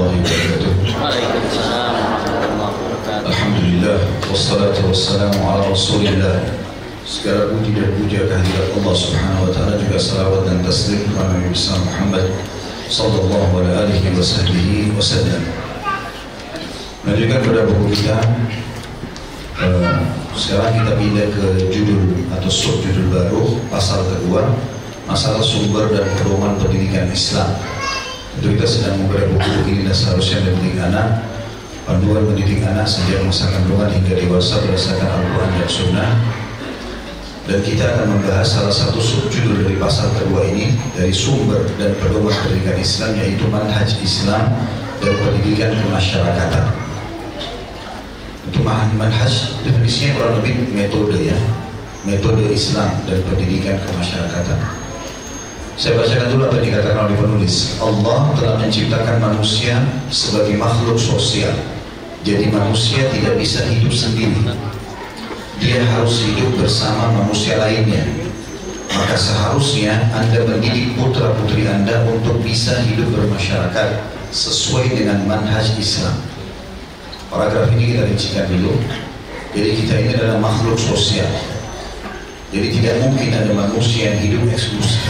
warahmatullahi wabarakatuh. Alhamdulillah wassalatu wassalamu ala Rasulillah. Segala puji dan puja kehadirat Allah Subhanahu wa taala juga salawat dan taslim kepada Nabi besar Muhammad sallallahu alaihi wasallam wasallam. Melanjutkan pada buku kita eh, sekarang kita pindah ke judul atau sub judul baru pasal kedua masalah sumber dan pedoman pendidikan Islam. Itu kita sedang membaca buku ini dan seharusnya mendidik anak panduan mendidik anak sejak masa kandungan hingga dewasa berdasarkan Al-Quran dan Sunnah. Dan kita akan membahas salah satu subjudul dari pasal kedua ini dari sumber dan pedoman pendidikan Islam yaitu manhaj Islam dan pendidikan kemasyarakatan. Untuk manhaj definisinya kurang lebih metode ya metode Islam dan pendidikan kemasyarakatan saya bacakan dulu apa yang dikatakan oleh penulis. Allah telah menciptakan manusia sebagai makhluk sosial. Jadi manusia tidak bisa hidup sendiri. Dia harus hidup bersama manusia lainnya. Maka seharusnya Anda mendidik putra putri Anda untuk bisa hidup bermasyarakat sesuai dengan manhaj Islam. Paragraf ini kita rincikan dulu. Jadi kita ini adalah makhluk sosial. Jadi tidak mungkin ada manusia yang hidup eksklusif.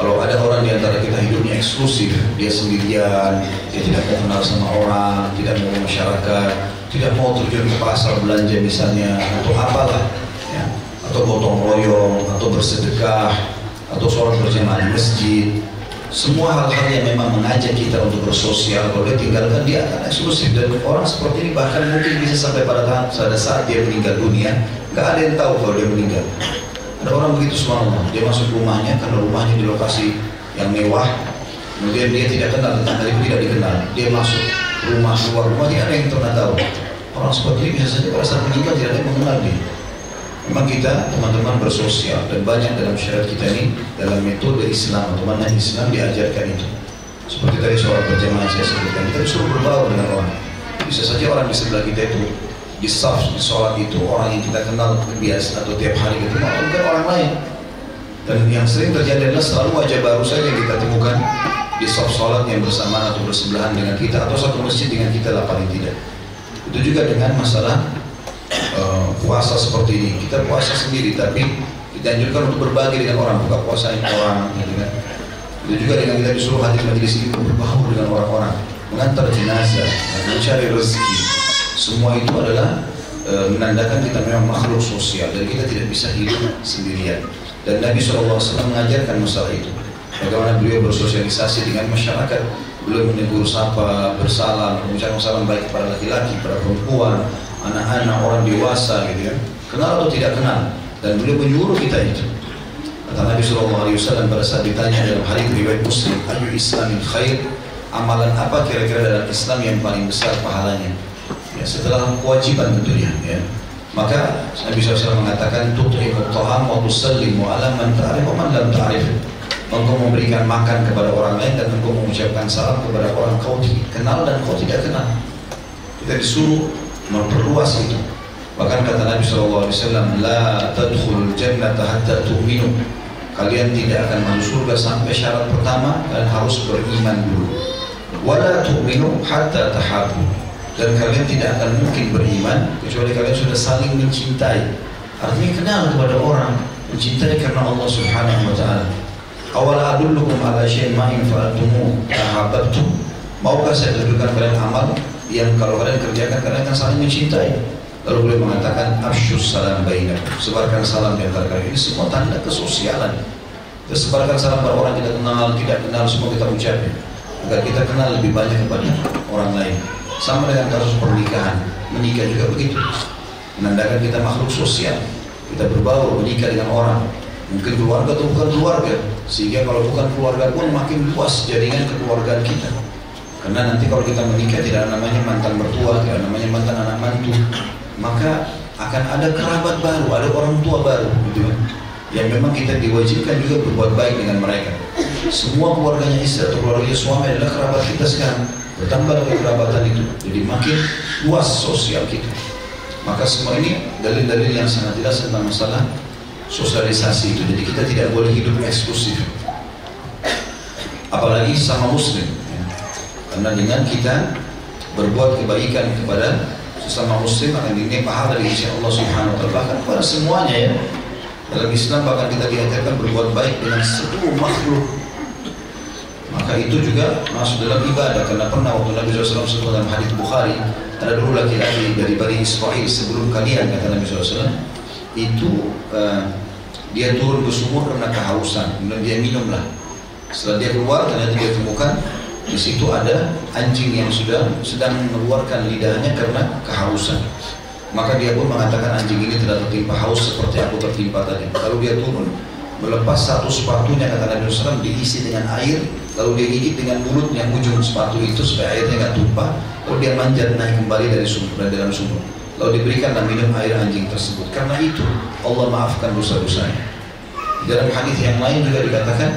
Kalau ada orang di antara kita hidupnya eksklusif, dia sendirian, dia tidak mau kenal sama orang, tidak mau masyarakat, tidak mau terjun ke pasar belanja misalnya, atau apalah, ya, atau gotong royong, atau bersedekah, atau sholat berjamaah di masjid, semua hal-hal yang memang mengajak kita untuk bersosial, kalau dia tinggalkan dia akan eksklusif. Dan orang seperti ini bahkan mungkin bisa sampai pada pada saat dia meninggal dunia, nggak ada yang tahu kalau dia meninggal. Ada orang begitu subhanallah, dia masuk rumahnya karena rumahnya di lokasi yang mewah, kemudian dia tidak kenal tentang itu tidak dikenal. Dia masuk rumah luar rumah dia ada yang pernah tahu. Orang seperti ini bisa saja pada saat meninggal tidak ada yang mengenal dia. Memang kita teman-teman bersosial dan banyak dalam syariat kita ini dalam metode Islam atau mana Islam diajarkan itu. Seperti tadi soal berjamaah saya sebutkan, kita disuruh berbaur dengan orang. Bisa saja orang di sebelah kita itu di saf di sholat itu orang yang kita kenal biasa atau tiap hari ketemu atau bukan orang lain. Dan yang sering terjadi adalah selalu wajah baru saja yang kita temukan di saf sholat yang bersamaan atau bersebelahan dengan kita atau satu masjid dengan kita lah paling tidak. Itu juga dengan masalah uh, puasa seperti ini. Kita puasa sendiri tapi kita anjurkan untuk berbagi dengan orang buka puasa dengan orang gitu kan itu juga dengan kita disuruh hadir majelis ini berbaur dengan orang-orang mengantar jenazah mencari rezeki semua itu adalah e, menandakan kita memang makhluk sosial dan kita tidak bisa hidup sendirian. Dan Nabi SAW mengajarkan masalah itu. Bagaimana beliau bersosialisasi dengan masyarakat. Beliau menegur sapa, bersalam, mengucapkan salam baik kepada laki-laki, kepada perempuan, anak-anak, orang dewasa gitu ya. Kenal atau tidak kenal. Dan beliau menyuruh kita itu. Kata Nabi SAW pada saat ditanya dalam hari riwayat Muslim, ayu Islamin khair, amalan apa kira-kira dalam Islam yang paling besar pahalanya? Ya, setelah kewajiban tentunya ya. Maka Nabi SAW mengatakan tut'imut ta'am wa tusallimu ala man ta'rif wa man lam ta'rif. Engkau memberikan makan kepada orang lain dan engkau mengucapkan salam kepada orang kau kenal dan kau tidak kenal. Kita disuruh memperluas itu. Bahkan kata Nabi SAW, La tadkhulul jannata hatta tu'minu. Kalian tidak akan masuk surga sampai syarat pertama kalian harus beriman dulu. Wala tu'minu hatta tahabu dan kalian tidak akan mungkin beriman kecuali kalian sudah saling mencintai. Artinya kenal kepada orang, mencintai karena Allah Subhanahu wa taala. Awal adullukum ala syai'in ma in. Maukah saya tunjukkan kalian amal yang kalau kalian kerjakan kalian akan saling mencintai. Lalu beliau mengatakan afsyus salam bainakum. Sebarkan salam di antara kalian. Ini semua tanda kesosialan. Sebarkan salam pada orang kita kenal, tidak kenal, semua kita ucapkan. Agar kita kenal lebih banyak kepada orang lain. Sama dengan kasus pernikahan, menikah juga begitu. Menandakan kita makhluk sosial. Kita berbaur, menikah dengan orang. Mungkin keluarga atau bukan keluarga. Sehingga kalau bukan keluarga pun makin luas jaringan kekeluargaan kita. Karena nanti kalau kita menikah tidak namanya mantan mertua, tidak namanya mantan anak mantu. Maka akan ada kerabat baru, ada orang tua baru gitu kan. Yang memang kita diwajibkan juga berbuat baik dengan mereka. Semua keluarganya istri atau keluarganya suami adalah kerabat kita sekarang bertambah dengan kerabatan itu jadi makin luas sosial kita maka semua ini dalil-dalil yang sangat jelas tentang masalah sosialisasi itu jadi kita tidak boleh hidup eksklusif apalagi sama muslim. Karena dengan kita berbuat kebaikan kepada sesama muslim akan dinilai pahala dari sisi Allah Subhanahu wa taala bahkan kepada semuanya ya. Dalam Islam bahkan kita diajarkan berbuat baik dengan seluruh makhluk. Maka itu juga masuk dalam ibadah. Karena pernah waktu Nabi SAW sebut dalam hadis Bukhari ada dulu laki-laki dari Bani Israel sebelum kalian kata Nabi SAW itu uh, dia turun ke sumur karena kehausan. Kemudian dia minumlah. Setelah dia keluar ternyata dia temukan di situ ada anjing yang sudah sedang mengeluarkan lidahnya karena kehausan. Maka dia pun mengatakan anjing ini tidak tertimpa haus seperti aku tertimpa tadi. Lalu dia turun melepas satu sepatunya kata Nabi SAW diisi dengan air lalu dia gigit dengan mulut yang ujung sepatu itu supaya airnya nggak tumpah. Lalu dia manjat naik kembali dari sumur dari dalam sumur. Lalu diberikan dan minum air anjing tersebut. Karena itu Allah maafkan dosa-dosanya. Dalam hadis yang lain juga dikatakan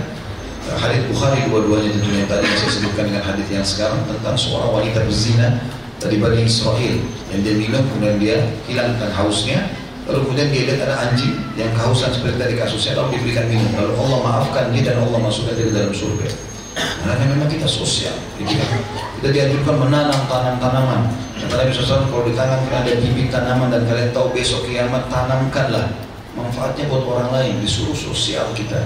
hadis Bukhari dua-duanya tentunya tadi saya sebutkan dengan hadis yang sekarang tentang seorang wanita berzina dari Bani Israel. Yang dia minum kemudian dia hilangkan hausnya. Lalu kemudian dia lihat ada anjing yang kehausan seperti tadi kasusnya lalu diberikan minum. Lalu Allah maafkan dia dan Allah masukkan dia ke dalam surga karena memang kita sosial. Gitu kita dianjurkan menanam tanam-tanaman kata Nabi SAW kalau di tangan kita ada bibit tanaman dan kalian tahu besok kiamat tanamkanlah. Manfaatnya buat orang lain disuruh sosial kita.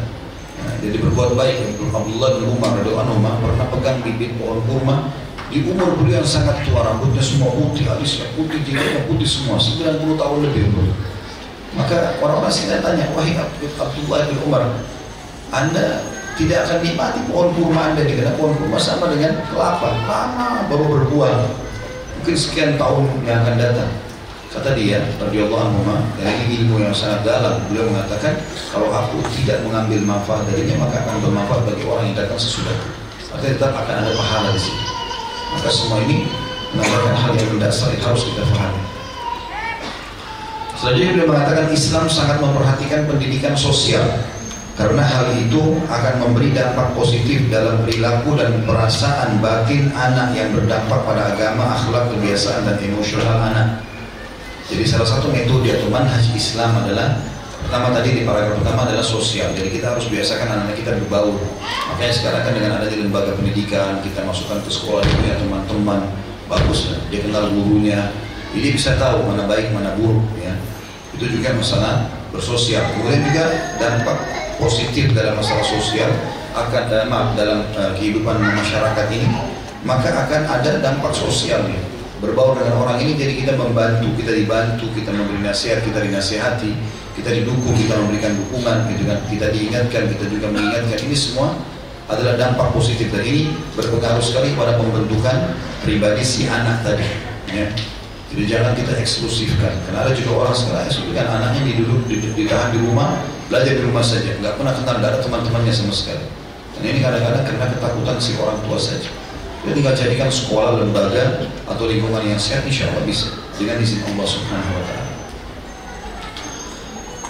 Nah, jadi berbuat baik. Abdullah bin Umar radhiyallahu pernah pegang bibit pohon kurma di umur beliau yang sangat tua, rambutnya semua putih, alisnya putih, jidatnya putih semua, 90 tahun lebih umur. Maka orang-orang sini tanya, wahai Abdullah bin Umar, Anda tidak akan nikmati pohon kurma Anda karena pohon kurma sama dengan kelapa, lama baru berbuah. Mungkin sekian tahun yang akan datang. Kata dia, radhiyallahu anhu, dari ilmu yang sangat dalam, beliau mengatakan, kalau aku tidak mengambil manfaat darinya, maka akan bermanfaat bagi orang yang datang sesudahku. Maka tetap akan ada pahala di sini. Maka semua ini menambahkan hal yang mendasar yang harus kita pahami. Selanjutnya beliau mengatakan Islam sangat memperhatikan pendidikan sosial karena hal itu akan memberi dampak positif dalam perilaku dan perasaan batin anak yang berdampak pada agama, akhlak, kebiasaan dan emosional anak. Jadi salah satu metode atau manhaj Islam adalah pertama tadi di paragraf pertama adalah sosial. Jadi kita harus biasakan anak-anak kita berbaur. Makanya sekarang kan dengan adanya lembaga pendidikan, kita masukkan ke sekolah punya teman-teman, bagus. Dia kenal gurunya, jadi bisa tahu mana baik mana buruk ya. Itu juga masalah bersosial. Kemudian juga dampak positif dalam masalah sosial akan dalam dalam uh, kehidupan masyarakat ini, maka akan ada dampak sosial ya. Berbaur dengan orang ini jadi kita membantu, kita dibantu, kita memberi nasihat, kita dinasihati, kita didukung, kita memberikan dukungan, gitu kan. kita diingatkan, kita juga mengingatkan. Ini semua adalah dampak positif dan ini berpengaruh sekali pada pembentukan pribadi si anak tadi. Ya. Jadi jangan kita eksklusifkan. Karena ada juga orang sekarang eksklusifkan anaknya diduduk, ditahan di rumah, belajar di rumah saja, nggak pernah kenal, ada teman-temannya sama sekali. Dan ini kadang-kadang karena ketakutan si orang tua saja. Dia tinggal jadikan sekolah, lembaga, atau lingkungan yang sehat, insya Allah bisa. Dengan izin Allah subhanahu wa ta'ala.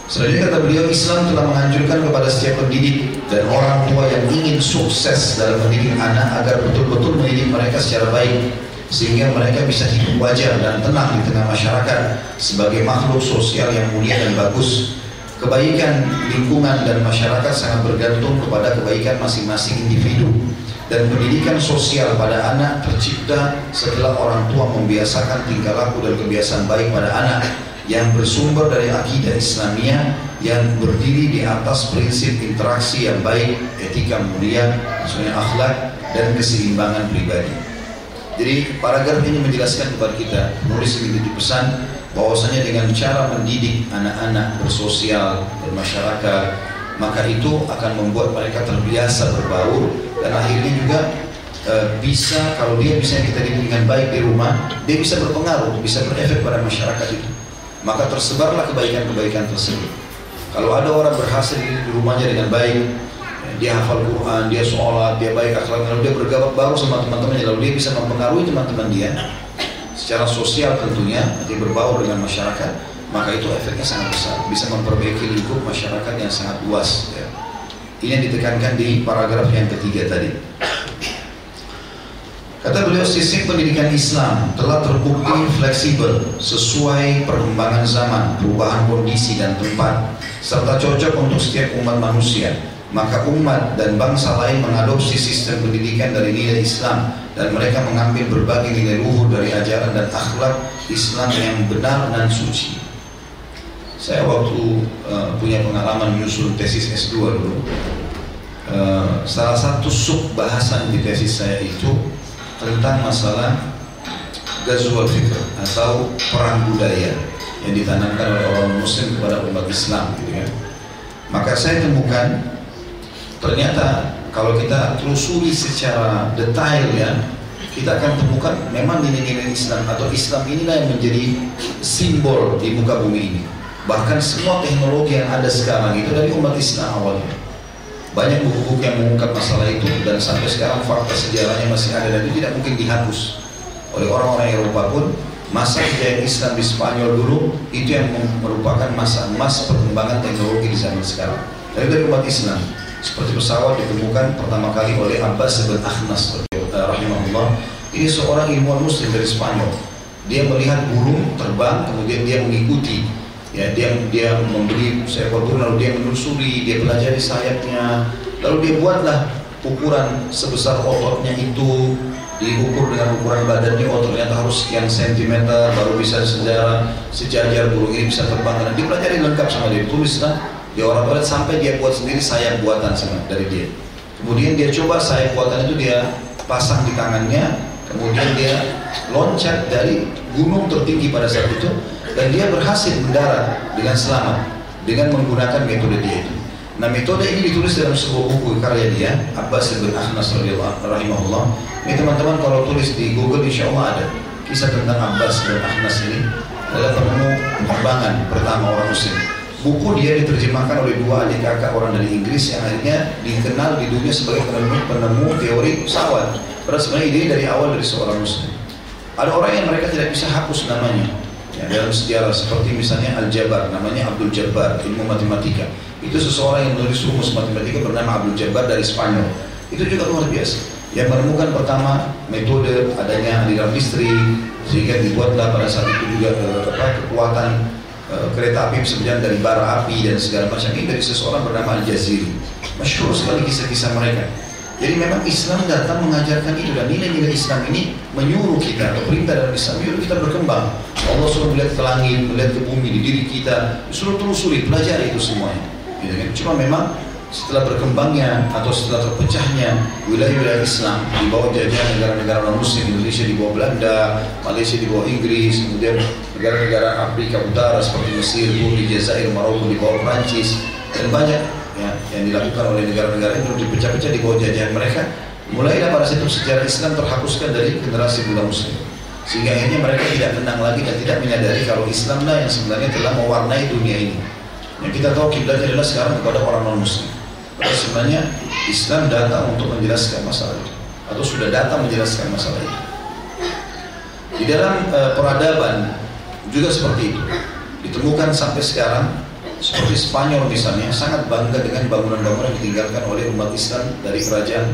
Selanjutnya kata beliau, Islam telah menganjurkan kepada setiap pendidik dan orang tua yang ingin sukses dalam mendidik anak agar betul-betul mendidik mereka secara baik sehingga mereka bisa hidup wajar dan tenang di tengah masyarakat sebagai makhluk sosial yang mulia dan bagus. Kebaikan lingkungan dan masyarakat sangat bergantung kepada kebaikan masing-masing individu dan pendidikan sosial pada anak tercipta setelah orang tua membiasakan tingkah laku dan kebiasaan baik pada anak yang bersumber dari akidah Islamiyah yang berdiri di atas prinsip interaksi yang baik, etika mulia, maksudnya akhlak dan keseimbangan pribadi. Jadi paragraf ini menjelaskan kepada kita, nulis ini pesan bahwasanya dengan cara mendidik anak-anak bersosial, bermasyarakat, maka itu akan membuat mereka terbiasa berbaur dan akhirnya juga e, bisa kalau dia bisa kita didik dengan baik di rumah, dia bisa berpengaruh, bisa berefek pada masyarakat itu. Maka tersebarlah kebaikan-kebaikan tersebut. Kalau ada orang berhasil di rumahnya dengan baik, dia hafal Quran, dia sholat, dia baik akhlak, lalu dia bergabung baru sama teman-temannya, lalu dia bisa mempengaruhi teman-teman dia secara sosial tentunya, nanti berbaur dengan masyarakat, maka itu efeknya sangat besar, bisa memperbaiki lingkup masyarakat yang sangat luas. Ya. Ini yang ditekankan di paragraf yang ketiga tadi. Kata beliau, sistem pendidikan Islam telah terbukti fleksibel sesuai perkembangan zaman, perubahan kondisi dan tempat, serta cocok untuk setiap umat manusia. Maka umat dan bangsa lain mengadopsi sistem pendidikan dari nilai Islam dan mereka mengambil berbagai nilai luhur dari ajaran dan akhlak Islam yang benar dan suci. Saya waktu uh, punya pengalaman menyusun tesis S2 dulu, uh, salah satu sub bahasan di tesis saya itu tentang masalah Ghazwal Fikr atau perang budaya yang ditanamkan oleh orang muslim kepada umat Islam gitu ya. Maka saya temukan ternyata kalau kita telusuri secara detail ya kita akan temukan memang nilai-nilai Islam atau Islam inilah yang menjadi simbol di muka bumi ini. Bahkan semua teknologi yang ada sekarang itu dari umat Islam awalnya. Banyak buku-buku yang mengungkap masalah itu dan sampai sekarang fakta sejarahnya masih ada dan itu tidak mungkin dihapus oleh orang-orang Eropa pun. Masa kejayaan Islam di Spanyol dulu itu yang merupakan masa emas perkembangan teknologi di zaman sekarang. Dari umat Islam seperti pesawat ditemukan pertama kali oleh Abbas bin Ahnas rahimahullah. Ini seorang ilmuwan muslim dari Spanyol. Dia melihat burung terbang kemudian dia mengikuti. Ya dia dia membeli seekor burung lalu dia menelusuri dia pelajari sayapnya. Lalu dia buatlah ukuran sebesar ototnya itu diukur dengan ukuran badannya oh ternyata harus sekian sentimeter baru bisa sejarah sejajar burung ini bisa terbang. Dan dipelajari lengkap sama dia tulis kan dia orang toilet sampai dia buat sendiri sayap buatan sama dari dia. Kemudian dia coba sayap buatan itu dia pasang di tangannya kemudian dia loncat dari gunung tertinggi pada saat itu dan dia berhasil mendarat dengan selamat dengan menggunakan metode dia itu. Nah metode ini ditulis dalam sebuah buku karya dia Abbas bin Ahnas rahimahullah. Ini teman-teman kalau tulis di Google insya Allah ada kisah tentang Abbas bin Ahnas ini adalah penemu penerbangan pertama orang muslim buku dia diterjemahkan oleh dua adik kakak orang dari Inggris yang akhirnya dikenal di dunia sebagai penemu, penemu teori pesawat. Padahal sebenarnya ide dari awal dari seorang muslim. Ada orang yang mereka tidak bisa hapus namanya. Ya, dalam sejarah seperti misalnya Al-Jabar, namanya Abdul Jabbar, ilmu matematika. Itu seseorang yang menulis rumus matematika bernama Abdul Jabbar dari Spanyol. Itu juga luar biasa. Yang menemukan pertama metode adanya aliran listrik sehingga dibuatlah pada saat itu juga eh, kekuatan Eh, kereta api sebenarnya dari bara api dan segala macam ini dari seseorang bernama Al-Jaziri. Masyhur sekali kisah-kisah mereka. Jadi memang Islam datang mengajarkan itu dan nilai-nilai Islam ini menyuruh kita perintah dalam Islam menyuruh kita berkembang. Allah suruh melihat ke langit, melihat ke bumi di diri kita, suruh telusuri, pelajari itu semuanya. Gitu kan? Cuma memang setelah berkembangnya atau setelah terpecahnya wilayah-wilayah Islam di bawah jajahan negara-negara non muslim Indonesia di bawah Belanda, Malaysia di bawah Inggris, kemudian negara-negara Afrika Utara seperti Mesir, Turki, Jazair, Maroko di bawah Prancis dan banyak ya, yang dilakukan oleh negara-negara itu dipecah-pecah di bawah jajahan mereka. Mulailah pada situ sejarah Islam terhapuskan dari generasi bulan muslim. Sehingga akhirnya mereka tidak tenang lagi dan tidak menyadari kalau Islamlah yang sebenarnya telah mewarnai dunia ini. Yang kita tahu kiblatnya adalah sekarang kepada orang non muslim sebenarnya Islam datang untuk menjelaskan masalah itu atau sudah datang menjelaskan masalah itu. Di dalam uh, peradaban juga seperti itu. Ditemukan sampai sekarang seperti Spanyol misalnya sangat bangga dengan bangunan-bangunan yang ditinggalkan oleh umat Islam dari kerajaan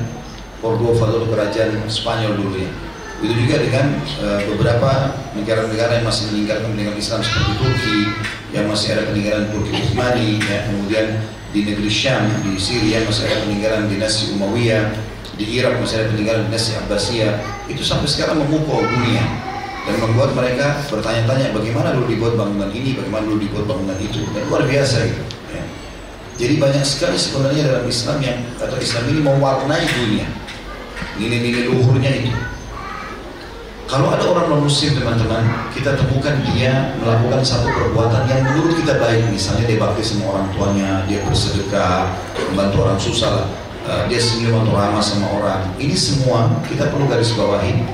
Cordova atau kerajaan Spanyol dulu ya. Itu juga dengan uh, beberapa negara-negara yang masih meninggalkan peninggalan Islam seperti Turki, yang masih ada peninggalan Turki Uthmani, ya, kemudian di negeri Syam, di Syria masih ada peninggalan dinasti Umayyah, di Irak masih ada peninggalan dinasti Abbasiyah. Itu sampai sekarang memukau dunia dan membuat mereka bertanya-tanya bagaimana dulu dibuat bangunan ini, bagaimana dulu dibuat bangunan itu. Dan luar biasa gitu. Ya. Jadi banyak sekali sebenarnya dalam Islam yang atau Islam ini mewarnai dunia. Nilai-nilai luhurnya itu. Kalau ada orang non muslim teman-teman, kita temukan dia melakukan satu perbuatan yang menurut kita baik, misalnya dia bakti sama orang tuanya, dia bersedekah, membantu orang susah, uh, dia senyum atau ramah sama orang. Ini semua kita perlu garis bawahi.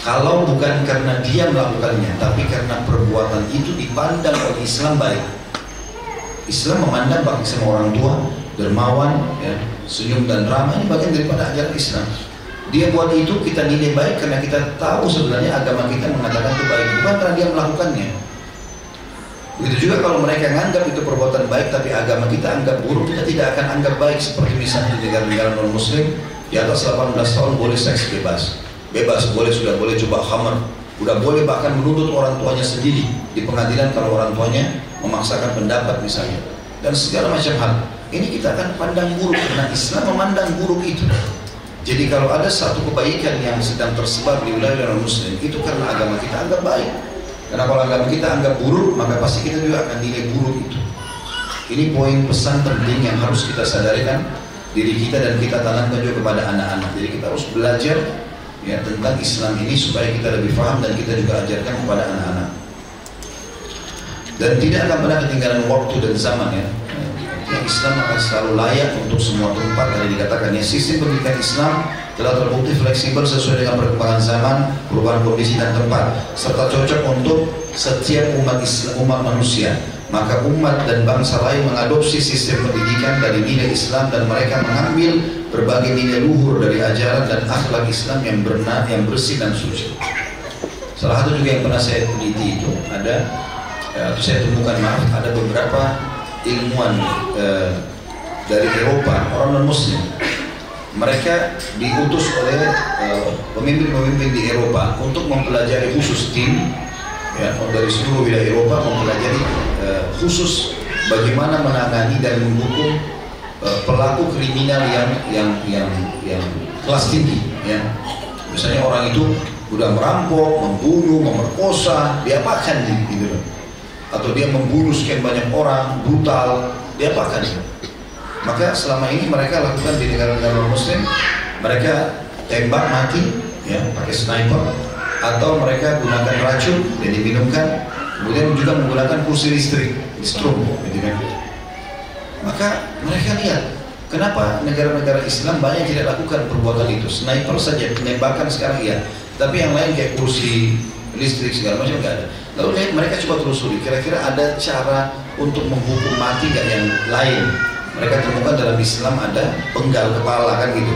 Kalau bukan karena dia melakukannya, tapi karena perbuatan itu dipandang oleh Islam baik. Islam memandang bakti sama orang tua, dermawan, ya, senyum dan ramah ini bagian daripada ajaran Islam. Dia buat itu kita nilai baik karena kita tahu sebenarnya agama kita mengatakan itu baik. Bukan karena dia melakukannya. Begitu juga kalau mereka menganggap itu perbuatan baik tapi agama kita anggap buruk kita tidak akan anggap baik. Seperti misalnya di negara-negara non muslim di atas 18 tahun boleh seks bebas. Bebas boleh sudah boleh coba khamar sudah boleh bahkan menuntut orang tuanya sendiri. Di pengadilan kalau orang tuanya memaksakan pendapat misalnya. Dan segala macam hal. Ini kita akan pandang buruk. Karena Islam memandang buruk itu. Jadi kalau ada satu kebaikan yang sedang tersebar di wilayah non muslim itu karena agama kita anggap baik. Karena kalau agama kita anggap buruk, maka pasti kita juga akan nilai buruk itu. Ini poin pesan penting yang harus kita sadarkan diri kita dan kita tanamkan juga kepada anak-anak. Jadi kita harus belajar ya tentang Islam ini supaya kita lebih paham dan kita juga ajarkan kepada anak-anak. Dan tidak akan pernah ketinggalan waktu dan zaman ya. Yang Islam akan selalu layak untuk semua tempat tadi dikatakan ya sistem pendidikan Islam telah terbukti fleksibel sesuai dengan perkembangan zaman, perubahan kondisi dan tempat, serta cocok untuk setiap umat Islam, umat manusia. Maka umat dan bangsa lain mengadopsi sistem pendidikan dari nilai Islam dan mereka mengambil berbagai nilai luhur dari ajaran dan akhlak Islam yang benar, yang bersih dan suci. Salah satu juga yang pernah saya teliti itu ada, atau saya temukan maaf, ada beberapa ilmuwan eh, dari Eropa, orang non Muslim. Mereka diutus oleh eh, pemimpin-pemimpin di Eropa untuk mempelajari khusus tim ya, dari seluruh wilayah Eropa mempelajari uh, khusus bagaimana menangani dan menghukum uh, pelaku kriminal yang yang yang yang kelas tinggi ya misalnya orang itu sudah merampok, membunuh, memerkosa, diapakan gitu loh. Atau dia membunuh sekian banyak orang, brutal, diapakan gitu. Maka selama ini mereka lakukan di negara-negara muslim, mereka tembak mati ya pakai sniper atau mereka gunakan racun yang diminumkan kemudian juga menggunakan kursi listrik strom gitu kan. Maka mereka lihat kenapa negara-negara Islam banyak tidak lakukan perbuatan itu? Sniper saja penembakan sekarang iya tapi yang lain kayak kursi listrik segala macam nggak ada lalu mereka coba telusuri kira-kira ada cara untuk menghukum mati nggak yang lain mereka temukan dalam Islam ada penggal kepala kan gitu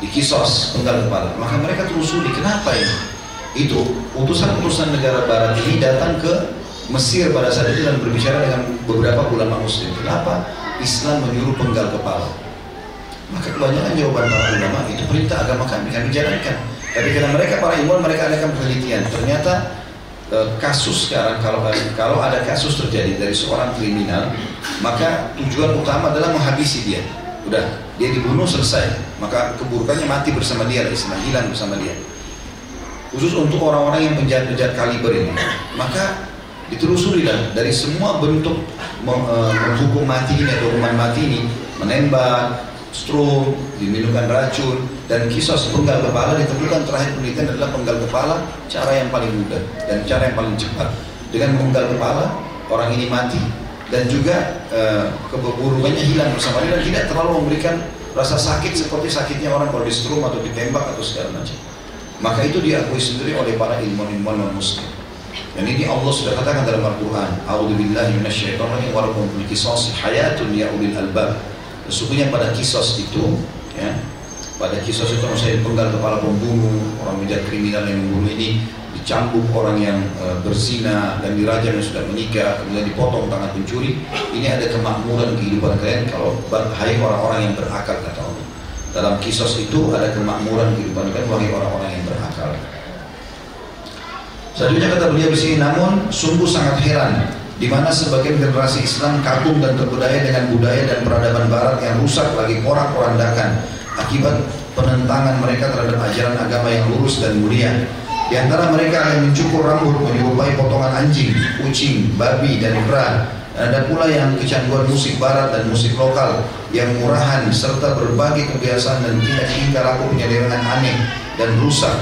di kisos penggal kepala maka mereka telusuri kenapa ini itu utusan-utusan negara barat ini datang ke Mesir pada saat itu dan berbicara dengan beberapa ulama muslim. Kenapa Islam menyuruh penggal kepala? Maka kebanyakan jawaban para ulama itu perintah agama kami, kami jalankan. Tapi karena mereka para ilmuwan mereka adakan penelitian. Ternyata kasus sekarang kalau kalau ada kasus terjadi dari seorang kriminal, maka tujuan utama adalah menghabisi dia. Udah, dia dibunuh selesai, maka keburukannya mati bersama dia, Islam hilang bersama dia. Khusus untuk orang-orang yang penjahat-penjahat kaliber ini. Maka ditelusuri lah dari semua bentuk e, menghukum mati ini atau hukuman mati ini menembak, stroke, diminumkan racun dan kisah sepenggal kepala ditemukan terakhir penelitian adalah penggal kepala cara yang paling mudah dan cara yang paling cepat dengan menggal kepala orang ini mati dan juga e, keburukannya hilang bersama dia dan tidak terlalu memberikan rasa sakit seperti sakitnya orang kalau di stroke atau ditembak atau segala macam maka itu diakui sendiri oleh para ilmuwan-ilmuwan non muslim. Dan ini Allah sudah katakan dalam Al-Quran, A'udzubillahi minasyaitonir walakum fil qisas hayatun ya ulil albab. Sesungguhnya pada kisos itu, ya, pada kisos itu saya penggal kepala pembunuh, orang menjadi kriminal yang membunuh ini, dicambuk orang yang e, berzina dan dirajam yang sudah menikah, kemudian dipotong tangan pencuri. Ini ada kemakmuran kehidupan kalian kalau hai orang-orang yang berakal kata Allah. Dalam kisos itu ada kemakmuran kehidupan kan bagi orang-orang yang berakal. Selanjutnya kata beliau di sini, namun sungguh sangat heran di mana sebagian generasi Islam kagum dan terbudaya dengan budaya dan peradaban Barat yang rusak lagi porak-porandakan akibat penentangan mereka terhadap ajaran agama yang lurus dan mulia. Di antara mereka yang mencukur rambut menyerupai potongan anjing, kucing, babi, dan kera ada pula yang kecanduan musik barat dan musik lokal yang murahan serta berbagai kebiasaan dan tidak tingkah laku penyelewengan aneh dan rusak.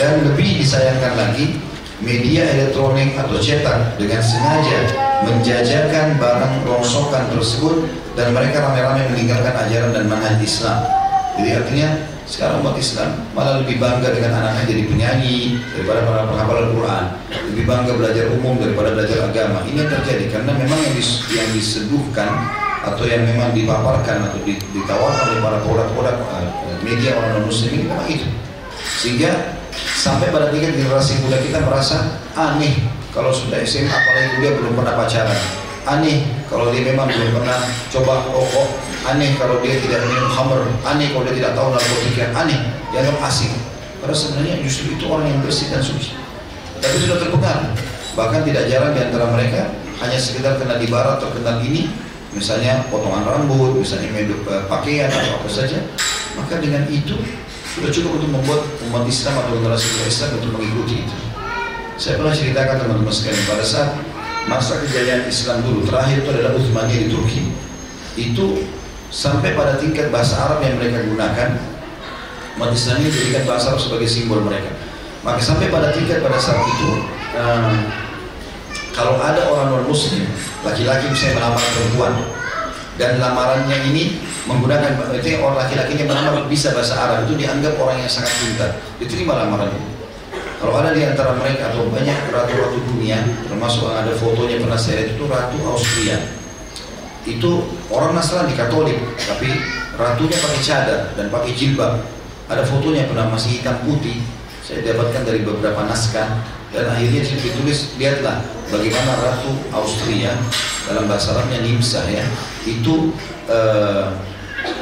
Dan lebih disayangkan lagi, media elektronik atau cetak dengan sengaja menjajakan barang rongsokan tersebut dan mereka ramai-ramai meninggalkan ajaran dan manhaj Islam. Jadi artinya sekarang umat Islam malah lebih bangga dengan anaknya jadi penyanyi daripada para penghafal Al-Quran. Lebih bangga belajar umum daripada belajar agama. Ini yang terjadi karena memang yang, dis, yang diseduhkan atau yang memang dipaparkan atau ditawarkan oleh para produk-produk uh, media orang muslim ini memang itu. Sehingga sampai pada tingkat generasi muda kita merasa aneh kalau sudah SMA apalagi dia belum pernah pacaran aneh kalau dia memang belum pernah coba rokok aneh kalau dia tidak minum khamr aneh kalau dia tidak tahu narkotika aneh. Dianggap asing. Padahal sebenarnya justru itu orang yang bersih dan suci. Tapi sudah terpengaruh. Bahkan tidak jarang di antara mereka hanya sekedar kenal di barat atau kenal ini misalnya potongan rambut, misalnya meduk eh, pakaian atau apa saja, maka dengan itu sudah cukup untuk membuat umat Islam atau generasi Islam untuk mengikuti itu. Saya pernah ceritakan teman-teman sekalian pada saat masa kejayaan Islam dulu terakhir itu adalah Uthmaniyah di Turki. Itu sampai pada tingkat bahasa Arab yang mereka gunakan, umat Islam ini jadikan bahasa Arab sebagai simbol mereka. Maka sampai pada tingkat pada saat itu, um, kalau ada orang non Muslim, laki-laki misalnya melamar perempuan, dan lamarannya ini menggunakan itu orang laki-lakinya melamar bisa bahasa Arab itu dianggap orang yang sangat pintar, diterima lamaran itu. Kalau ada di antara mereka atau banyak ratu-ratu dunia, termasuk yang ada fotonya pernah saya itu ratu Austria. Itu orang Nasrani Katolik, tapi ratunya pakai cadar dan pakai jilbab. Ada fotonya pernah masih hitam putih, saya dapatkan dari beberapa naskah dan akhirnya ditulis lihatlah bagaimana Ratu Austria dalam bahasa Arabnya Nimsa ya. Itu uh,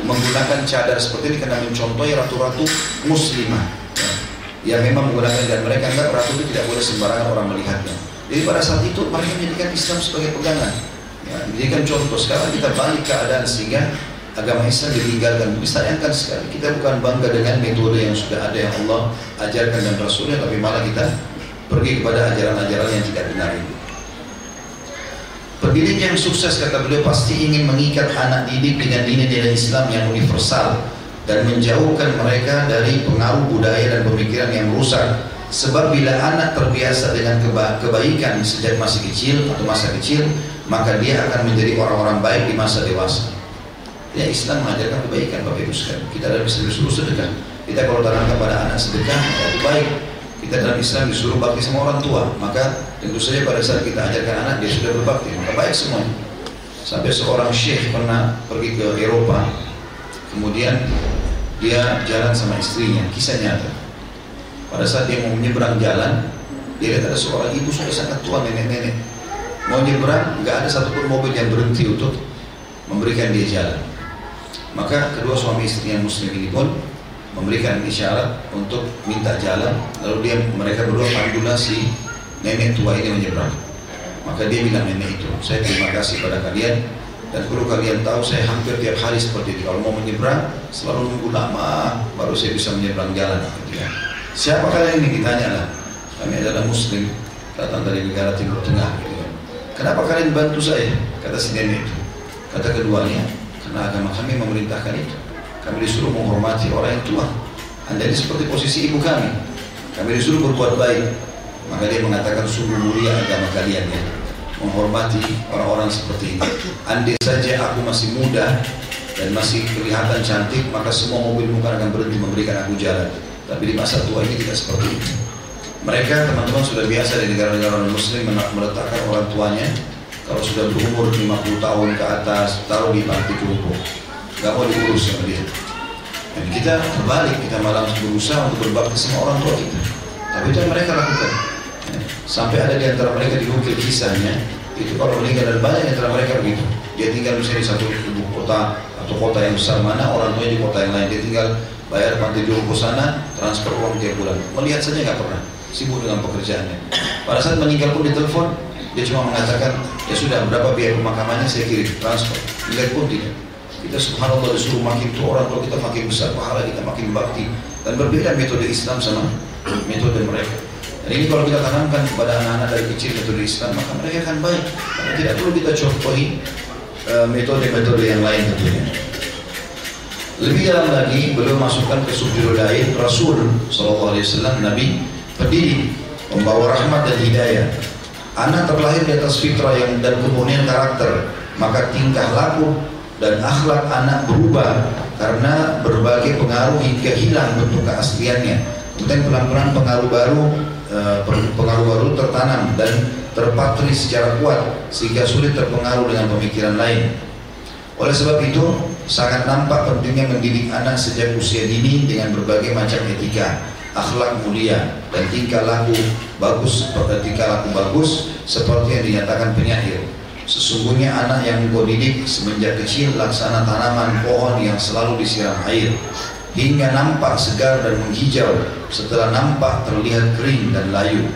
menggunakan cadar seperti ini karena mencontohi ratu-ratu muslimah ya, yang memang menggunakan dan mereka anggap ratu itu tidak boleh sembarangan orang melihatnya. Jadi pada saat itu mereka menjadikan Islam sebagai pegangan ya, contoh sekarang kita balik keadaan sehingga agama Islam ditinggalkan. Disayangkan sekali. Kita bukan bangga dengan metode yang sudah ada yang Allah ajarkan dan Rasulnya, tapi malah kita pergi kepada ajaran-ajaran yang tidak benar itu. Pendidik yang sukses kata beliau pasti ingin mengikat anak didik dengan nilai-nilai Islam yang universal dan menjauhkan mereka dari pengaruh budaya dan pemikiran yang rusak. Sebab bila anak terbiasa dengan keba kebaikan sejak masih kecil atau masa kecil, maka dia akan menjadi orang-orang baik di masa dewasa. Ya Islam mengajarkan kebaikan Bapak Ibu sekalian. Kita dalam Islam disuruh sedekah. Kita kalau tanamkan pada anak sedekah, maka itu baik. Kita dalam Islam disuruh bakti sama orang tua. Maka tentu saja pada saat kita ajarkan anak, dia sudah berbakti. Maka baik semuanya. Sampai seorang syekh pernah pergi ke Eropa. Kemudian dia jalan sama istrinya. Kisah nyata. Pada saat dia mau menyeberang jalan, dia lihat ada seorang ibu sudah sangat tua nenek-nenek. Mau nyeberang, nggak ada satupun mobil yang berhenti untuk memberikan dia jalan. Maka kedua suami istri yang muslim ini pun memberikan isyarat untuk minta jalan. Lalu dia mereka berdua pandulah si nenek tua ini menyeberang. Maka dia bilang nenek itu, saya terima kasih pada kalian dan perlu kalian tahu saya hampir tiap hari seperti itu. Kalau mau menyeberang selalu nunggu lama baru saya bisa menyeberang jalan. Gitu ya. Siapa kalian ini ditanya lah. Kami adalah muslim datang dari negara Timur Tengah. Kenapa kalian bantu saya? Kata si nenek itu. Kata keduanya, karena agama kami memerintahkan itu. Kami disuruh menghormati orang yang tua. Anda ini seperti posisi ibu kami. Kami disuruh berbuat baik. Maka dia mengatakan sungguh mulia agama kalian ya. Menghormati orang-orang seperti ini. Andai saja aku masih muda dan masih kelihatan cantik, maka semua mobil bukan akan berhenti memberikan aku jalan. Tapi di masa tua ini tidak seperti itu. Mereka teman-teman sudah biasa di negara-negara muslim meletakkan orang tuanya. Kalau sudah berumur 50 tahun ke atas taruh di panti jompo nggak mau diurus sama dia. Dan kita berbalik kita malah berusaha untuk berbakti sama orang tua kita. Tapi itu yang mereka lakukan. Sampai ada di antara mereka diukir kisahnya itu kalau meninggal dan banyak di antara mereka begitu. Dia tinggal misalnya di satu ibu kota atau kota yang besar. Mana orang tuanya di kota yang lain? Dia tinggal bayar panti jompo sana transfer uang tiap bulan. Melihat saja nggak pernah sibuk dengan pekerjaannya pada saat meninggal pun ditelepon dia cuma mengatakan, ya sudah berapa biaya pemakamannya saya kirim transfer. Nilai pun tidak. Kita subhanallah disuruh makin tua orang tua kita makin besar, pahala kita makin bakti. Dan berbeda metode Islam sama metode mereka. Dan ini kalau kita tanamkan kepada anak-anak dari kecil metode Islam, maka mereka akan baik. Karena tidak perlu kita contohi eh, metode-metode yang lain tentunya. Lebih dalam lagi, beliau masukkan ke subjudul Rasul SAW, Nabi pendidik, membawa rahmat dan hidayah Anak terlahir di atas fitrah yang dan kemudian karakter, maka tingkah laku dan akhlak anak berubah karena berbagai pengaruh hingga hilang bentuk keasliannya. Kemudian pelan-pelan pengaruh baru eh, pengaruh baru tertanam dan terpatri secara kuat sehingga sulit terpengaruh dengan pemikiran lain. Oleh sebab itu, sangat nampak pentingnya mendidik anak sejak usia dini dengan berbagai macam etika akhlak mulia dan tingkah laku bagus seperti tingkah laku bagus seperti yang dinyatakan penyair. Sesungguhnya anak yang kau didik semenjak kecil laksana tanaman pohon yang selalu disiram air hingga nampak segar dan menghijau setelah nampak terlihat kering dan layu.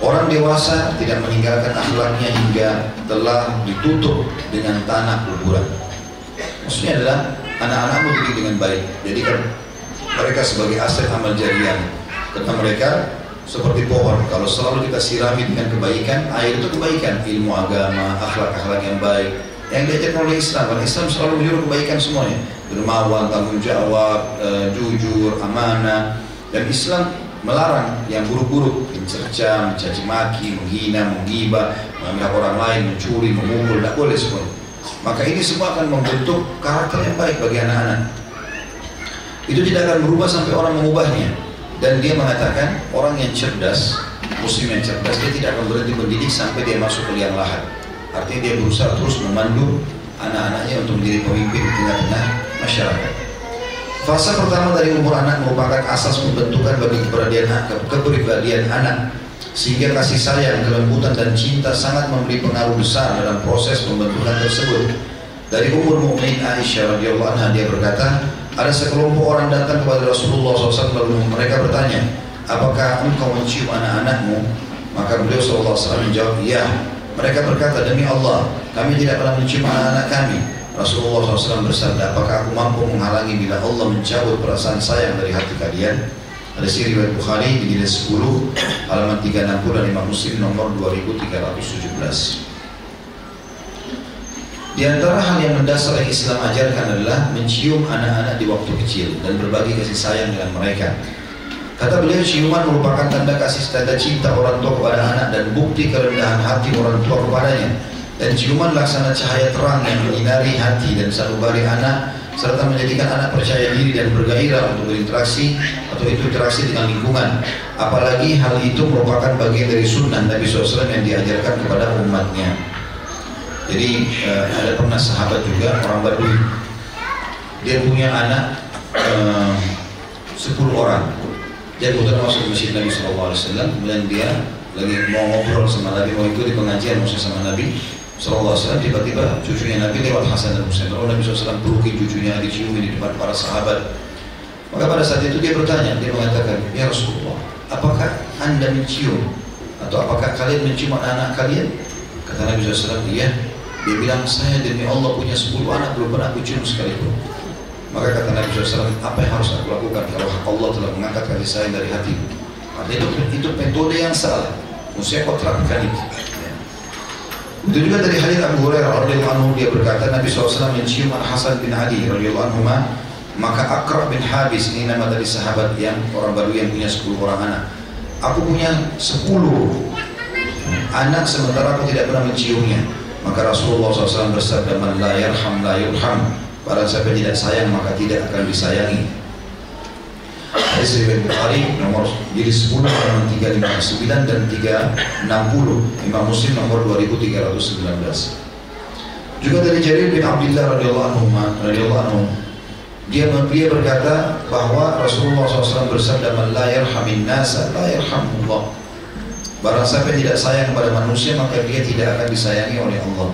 Orang dewasa tidak meninggalkan akhlaknya hingga telah ditutup dengan tanah kuburan. Maksudnya adalah anak-anakmu dididik dengan baik. Jadi kan mereka sebagai aset amal jariah. Kata mereka seperti pohon. Kalau selalu kita sirami dengan kebaikan, air itu kebaikan, ilmu agama, akhlak-akhlak yang baik. Yang diajarkan oleh Islam, karena Islam selalu menyuruh kebaikan semuanya. Dermawan, tanggung jawab, e, jujur, amanah. Dan Islam melarang yang buruk-buruk, mencerca, mencaci maki, menghina, menggibah, mengambil orang lain, mencuri, memukul, tidak boleh semua. Maka ini semua akan membentuk karakter yang baik bagi anak-anak. Itu tidak akan berubah sampai orang mengubahnya. Dan dia mengatakan orang yang cerdas, muslim yang cerdas, dia tidak akan berhenti mendidik sampai dia masuk ke liang lahat. Artinya dia berusaha terus memandu anak-anaknya untuk menjadi pemimpin di tengah-tengah masyarakat. Fase pertama dari umur anak merupakan asas pembentukan bagi kepribadian, kepribadian anak sehingga kasih sayang, kelembutan dan cinta sangat memberi pengaruh besar dalam proses pembentukan tersebut. Dari umur mukmin Aisyah radhiyallahu anha dia berkata, ada sekelompok orang datang kepada Rasulullah SAW lalu mereka bertanya, apakah engkau mencium anak-anakmu? Maka beliau SAW menjawab, ya. Mereka berkata, demi Allah, kami tidak pernah mencium anak-anak kami. Rasulullah SAW bersabda, apakah aku mampu menghalangi bila Allah mencabut perasaan sayang dari hati kalian? Ada siri riwayat Bukhari di jilid 10 halaman 360 dan Imam Muslim nomor 2317. Di antara hal yang mendasar yang Islam ajarkan adalah mencium anak-anak di waktu kecil dan berbagi kasih sayang dengan mereka. Kata beliau, ciuman merupakan tanda kasih tanda cinta orang tua kepada anak dan bukti kerendahan hati orang tua kepadanya. Dan ciuman laksana cahaya terang yang menyinari hati dan sanubari anak serta menjadikan anak percaya diri dan bergairah untuk berinteraksi atau interaksi dengan lingkungan. Apalagi hal itu merupakan bagian dari sunnah Nabi SAW yang diajarkan kepada umatnya jadi uh, ada pernah sahabat juga orang Badui. Dia punya anak uh, 10 orang. Dia kebetulan masuk masjid Nabi SAW kemudian dia lagi mau ngobrol sama Nabi mau ikut di pengajian maksudnya sama Nabi SAW tiba-tiba cucunya Nabi lewat Hasan dan Husain. Lalu Nabi SAW peluki cucunya dicium di depan para sahabat. Maka pada saat itu dia bertanya dia mengatakan ya Rasulullah apakah anda mencium? Atau apakah kalian mencium anak-anak kalian? Kata Nabi SAW iya dia bilang saya demi Allah punya 10 anak belum pernah aku cium sekalipun maka kata Nabi SAW apa yang harus aku lakukan kalau Allah telah mengangkat kasih sayang dari hati artinya itu, itu metode yang salah Mesti kau terapkan itu itu juga dari hadis Abu Hurairah radhiyallahu anhu dia berkata Nabi SAW mencium Al Hasan bin Ali radhiyallahu anhu maka Akrab bin Habis ini nama dari sahabat yang orang baru yang punya 10 orang anak. Aku punya 10 anak sementara aku tidak pernah menciumnya. Maka Rasulullah SAW bersabda man la yarham la yurham. Barang siapa tidak sayang maka tidak akan disayangi. Hadis riwayat Bukhari nomor jadi 10 halaman 359 dan 360 Imam Muslim nomor 2319 juga dari Jarir bin Abdullah radhiyallahu anhu radhiyallahu anhu dia dia berkata bahwa Rasulullah SAW bersabda man la yarhamin nasa la yarhamullah barang siapa tidak sayang kepada manusia maka dia tidak akan disayangi oleh Allah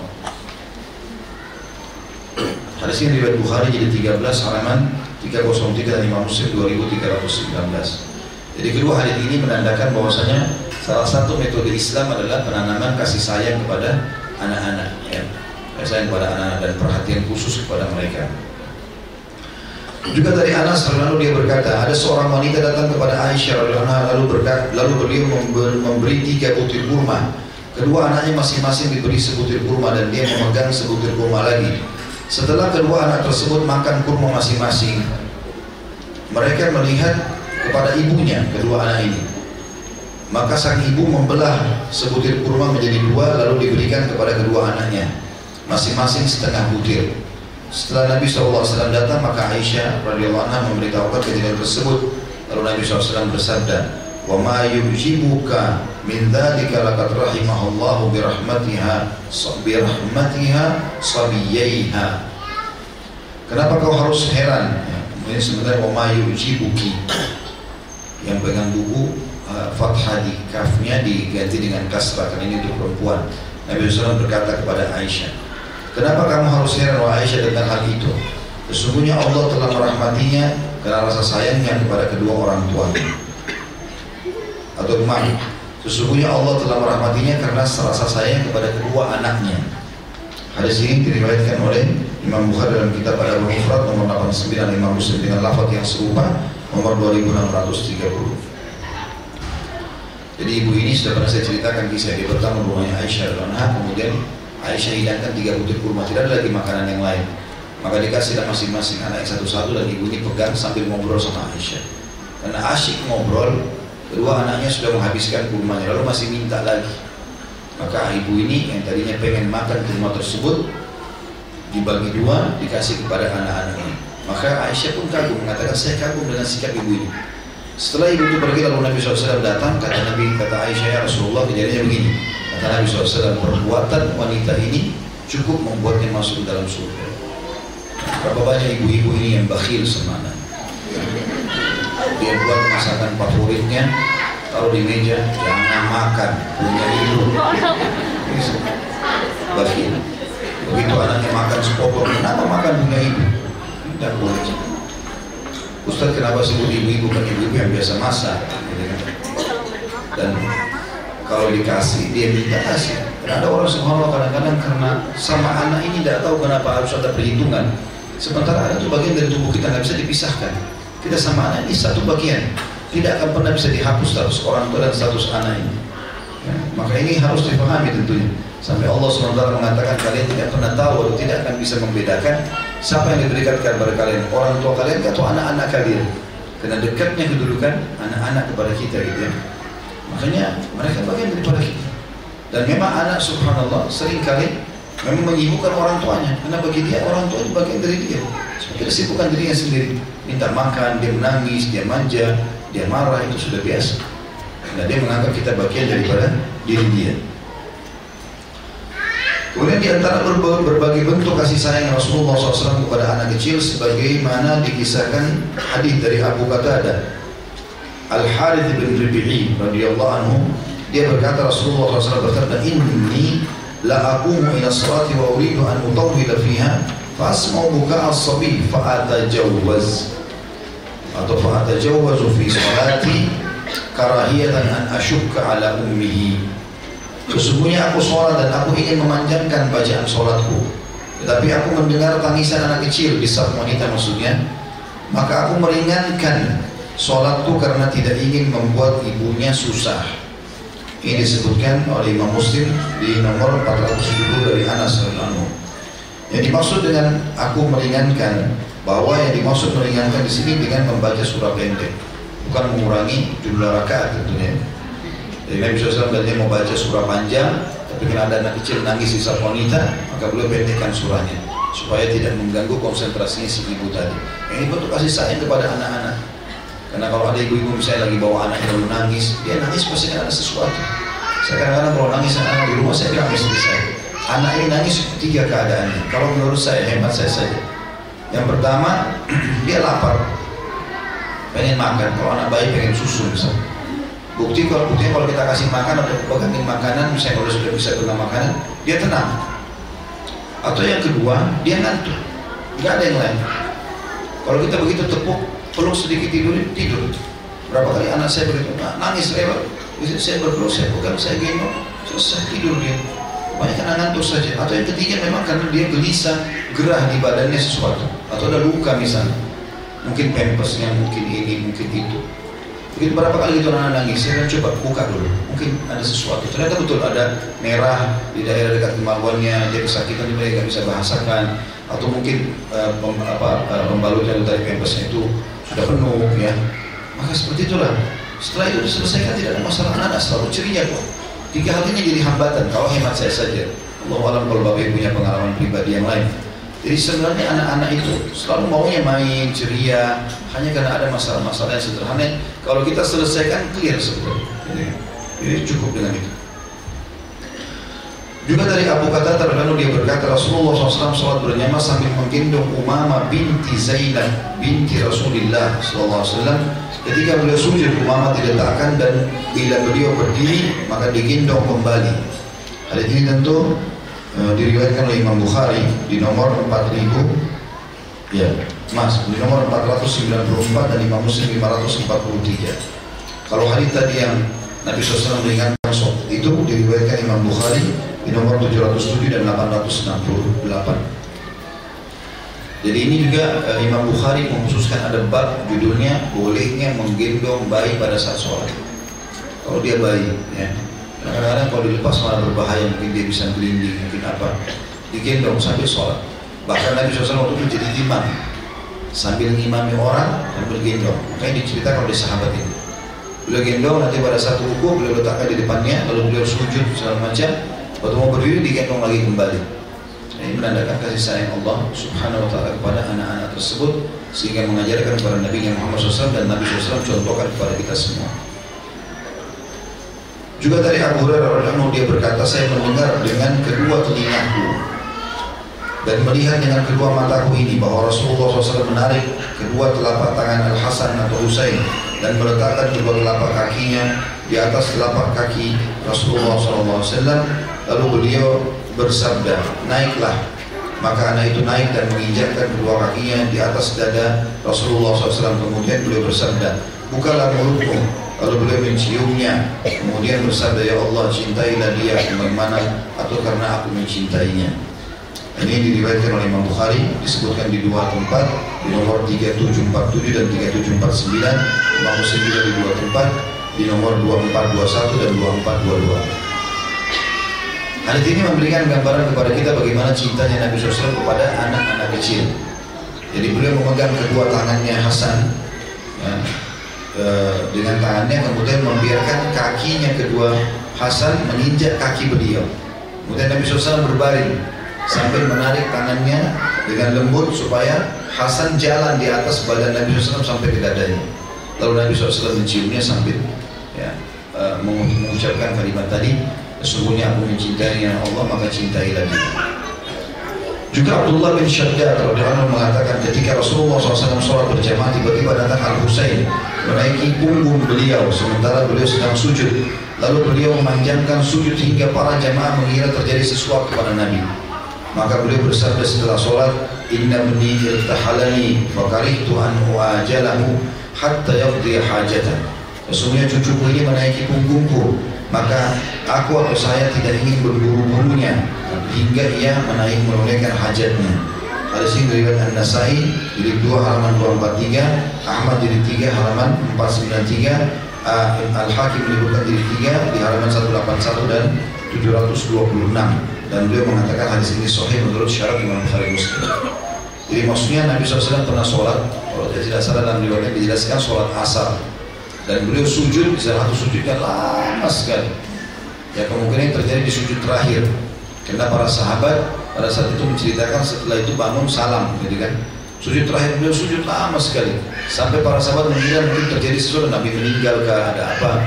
hadis ini riwayat Bukhari jadi 13 halaman 303 dan Imam Muslim 2319. Jadi kedua hadis ini menandakan bahwasanya salah satu metode Islam adalah penanaman kasih sayang kepada anak-anak ya. Kasih sayang kepada anak-anak dan perhatian khusus kepada mereka. Juga dari Anas lalu dia berkata, ada seorang wanita datang kepada Aisyah lalu berkata, lalu beliau memberi tiga butir kurma. Kedua anaknya masing-masing diberi sebutir kurma dan dia memegang sebutir kurma lagi. Setelah kedua anak tersebut makan kurma masing-masing, mereka melihat kepada ibunya kedua anak ini. Maka sang ibu membelah sebutir kurma menjadi dua lalu diberikan kepada kedua anaknya, masing-masing setengah butir. Setelah Nabi SAW datang, maka Aisyah radhiyallahu anha memberitahukan kejadian tersebut. Lalu Nabi SAW bersabda, wa ma yujibuka min dhalika laqad rahimahullahu bi rahmatiha bi rahmatiha sabiyaiha. Kenapa kau harus heran? Ini sebenarnya wa ma yujibuki. Yang pegang buku uh, fathah di kafnya diganti dengan kasrah karena ini untuk perempuan. Nabi SAW berkata kepada Aisyah kenapa kamu harus heran wahai Aisyah tentang hal itu sesungguhnya Allah telah merahmatinya karena rasa sayangnya kepada kedua orang tuanya atau emak. Sesungguhnya Allah telah merahmatinya karena serasa sayang kepada kedua anaknya. Hadis ini diriwayatkan oleh Imam Bukhari dalam kitab Al Mufrad nomor 89 Imam Muslim dengan lafaz yang serupa nomor 2630. Jadi ibu ini sudah pernah saya ceritakan kisah dia pertama rumahnya Aisyah Anha kemudian Aisyah hidangkan tiga butir kurma. Tidak ada lagi makanan yang lain. Maka dikasih masing-masing anak satu-satu dan ibu ini pegang sambil ngobrol sama Aisyah. Karena asyik ngobrol kedua anaknya sudah menghabiskan kurmanya lalu masih minta lagi. Maka ibu ini yang tadinya pengen makan kurma tersebut dibagi dua dikasih kepada anak-anak ini maka Aisyah pun kagum mengatakan saya kagum dengan sikap ibu ini. Setelah ibu itu pergi lalu Nabi SAW datang. Kata Nabi kata Aisyah ya Rasulullah kejadiannya begini kata Nabi SAW perbuatan wanita ini cukup membuatnya masuk dalam surga. Berapa banyak ibu-ibu ini yang bakhil sama anak dia buat masakan favoritnya taruh di meja jangan makan punya ibu bakhil. Begitu anaknya makan sepotong kenapa makan punya ibu tidak boleh. Ustaz kenapa sebut ibu-ibu kan ibu-ibu yang biasa masak? Dan kalau dikasih dia minta kasih dan ada orang subhanallah kadang-kadang karena sama anak ini tidak tahu kenapa harus ada perhitungan sementara anak itu bagian dari tubuh kita nggak bisa dipisahkan kita sama anak ini satu bagian tidak akan pernah bisa dihapus status orang tua dan status anak ini ya, maka ini harus dipahami tentunya sampai Allah SWT mengatakan kalian tidak pernah tahu atau tidak akan bisa membedakan Siapa yang diberikan kepada kalian? Orang tua kalian atau anak-anak kalian? Karena dekatnya kedudukan anak-anak kepada kita gitu ya. Makanya mereka bagian daripada kita. Dan memang anak subhanallah sering kali memang menyibukkan orang tuanya. Karena bagi dia orang tua itu bagian dari dia. Dia sibukkan dirinya sendiri. Minta makan, dia menangis, dia manja, dia marah itu sudah biasa. Karena dia menganggap kita bagian daripada diri dia. Kemudian di antara berbagai bentuk kasih sayang Rasulullah SAW kepada anak kecil sebagaimana dikisahkan hadis dari Abu Qatadah Al Harith bin Rabi'i radhiyallahu anhu dia berkata Rasulullah SAW berkata inni la aqumu ila salati wa uridu an utawwila fiha fa asma'u buka as-sabi fa atajawwaz atau fa atajawwazu fi salati karahiyatan an ashukka ala ummihi Sesungguhnya aku sholat dan aku ingin memanjangkan bacaan sholatku. Tetapi aku mendengar tangisan anak kecil di saat wanita maksudnya. Maka aku meringankan sholatku karena tidak ingin membuat ibunya susah. Ini disebutkan oleh Imam Muslim di nomor 470 dari Anas radhiyallahu Yang dimaksud dengan aku meringankan bahwa yang dimaksud meringankan di sini dengan membaca surah pendek, bukan mengurangi jumlah rakaat tentunya. Jadi Nabi SAW mau baca surah panjang, tapi kalau ada anak kecil nangis di wanita, maka beliau pendekkan surahnya supaya tidak mengganggu konsentrasinya si ibu tadi. Ini bentuk kasih sayang kepada anak-anak. Karena kalau ada ibu-ibu misalnya lagi bawa anaknya lalu nangis, dia nangis pasti ada sesuatu. Saya kadang-kadang kalau nangis anak di rumah saya bilang istri saya, anak ini nangis tiga keadaannya. Kalau menurut saya hemat saya saja. Yang pertama dia lapar, pengen makan. Kalau anak bayi pengen susu misalnya Bukti kalau bukti kalau kita kasih makan atau pegangin makanan, misalnya kalau sudah bisa guna makanan, dia tenang. Atau yang kedua, dia ngantuk. Nggak ada yang lain. Kalau kita begitu tepuk, peluk sedikit tidur, tidur. Berapa kali anak saya begitu, nangis lewat. Saya berpeluk, saya pegang, saya gendong, selesai tidur dia. Banyak karena ngantuk saja. Atau yang ketiga memang karena dia gelisah, gerah di badannya sesuatu. Atau ada luka misalnya. Mungkin pempesnya, mungkin ini, mungkin itu Begitu berapa kali itu anak nangis, saya coba buka dulu, mungkin ada sesuatu. Ternyata betul ada merah di daerah dekat kemaluannya, dia kesakitan dia nggak bisa bahasakan, atau mungkin uh, pem, apa, uh, pembalutnya dari pempesnya itu sudah penuh ya. Maka seperti itulah. Setelah itu diselesaikan tidak ada masalah anak selalu ceria kok. Tiga hal ini jadi hambatan. Kalau hemat saya saja, Allah alam kalau bapak punya pengalaman pribadi yang lain. Jadi sebenarnya anak-anak itu selalu maunya main, ceria, hanya karena ada masalah-masalah yang sederhana. Kalau kita selesaikan clear sebenarnya. Jadi cukup dengan itu. Juga dari Abu Qatada lalu dia berkata Rasulullah SAW sholat bernyama sambil menggendong Umama binti Zainab binti Rasulullah SAW. Ketika beliau sujud Umama diletakkan dan bila beliau berdiri maka digendong kembali. Hal ini tentu Eh, diriwayatkan oleh Imam Bukhari di nomor 4000 ya Mas di nomor 494 dan Imam Muslim 543 kalau hadis tadi yang Nabi SAW sholat. Itu diriwayatkan Imam Bukhari nomor 707 dan 868. Jadi ini juga uh, Imam Bukhari mengkhususkan ada bab judulnya bolehnya menggendong bayi pada saat sholat. Kalau dia bayi, ya. Kadang-kadang kalau dilepas malah berbahaya, mungkin dia bisa gelinding, mungkin apa. Digendong sambil sholat. Bahkan Nabi SAW waktu itu jadi imam sambil ngimami orang dan bergendong. Makanya diceritakan oleh sahabat ini. Beliau gendong nanti pada satu ruku beliau letakkan di depannya, lalu beliau sujud segala macam. Waktu mau berdiri digendong lagi kembali. Ini menandakan kasih sayang Allah Subhanahu Wa Taala kepada anak-anak tersebut sehingga mengajarkan kepada Nabi Muhammad SAW dan Nabi SAW contohkan kepada kita semua. Juga dari Abu Hurairah radhiyallahu dia berkata saya mendengar dengan kedua telingaku dan melihat dengan kedua mataku ini bahwa Rasulullah SAW menarik kedua telapak tangan Al Hasan atau Husain dan meletakkan kedua telapak kakinya di atas telapak kaki Rasulullah SAW lalu beliau bersabda naiklah. Maka anak itu naik dan menginjakkan kedua kakinya di atas dada Rasulullah SAW kemudian beliau bersabda bukalah mulutmu lalu beliau menciumnya. Kemudian bersabda ya Allah cintailah dia bagaimana atau karena aku mencintainya. Ini diriwayatkan oleh Imam Bukhari disebutkan di dua tempat di nomor 3747 dan 3749 Imam Muslim juga di dua tempat di nomor 2421 dan 2422 Hadis ini memberikan gambaran kepada kita bagaimana cintanya Nabi SAW kepada anak-anak kecil. Jadi beliau memegang kedua tangannya Hasan ya, e, dengan tangannya kemudian membiarkan kakinya kedua Hasan menginjak kaki beliau. Kemudian Nabi SAW berbaring sambil menarik tangannya dengan lembut supaya Hasan jalan di atas badan Nabi SAW sampai ke dadanya. Lalu Nabi SAW menciumnya sambil mengucapkan kalimat tadi Sesungguhnya aku mencintai yang Allah maka cintai lagi. Juga Abdullah bin Shaddad radhiyallahu mengatakan ketika Rasulullah SAW sholat berjamaah tiba-tiba datang Al Husain menaiki punggung beliau sementara beliau sedang sujud. Lalu beliau memanjangkan sujud hingga para jamaah mengira terjadi sesuatu pada Nabi. Maka beliau bersabda setelah sholat, Inna bni irtahalani fakarihtu an uajalahu hatta yaqdi hajatan. Sesungguhnya cucuku ini menaiki punggungku maka aku atau saya tidak ingin berburu-burunya hingga ia menaik menunaikan hajatnya. Hadis ini riwayat An-Nasai jilid 2 halaman 243, Ahmad jilid 3 halaman 493, Al-Hakim menyebutkan jilid 3 di halaman 181 dan 726 dan beliau mengatakan hadis ini sahih menurut syarat Imam Bukhari Muslim. Jadi maksudnya Nabi SAW pernah sholat, kalau tidak salah dalam riwayatnya dijelaskan sholat asar dan beliau sujud salah satu sujudnya lama sekali. Ya kemungkinan terjadi di sujud terakhir. Karena para sahabat pada saat itu menceritakan setelah itu bangun salam gitu kan. Sujud terakhir beliau sujud lama sekali. Sampai para sahabat mengira mungkin terjadi sesuatu Nabi meninggal ke ada apa.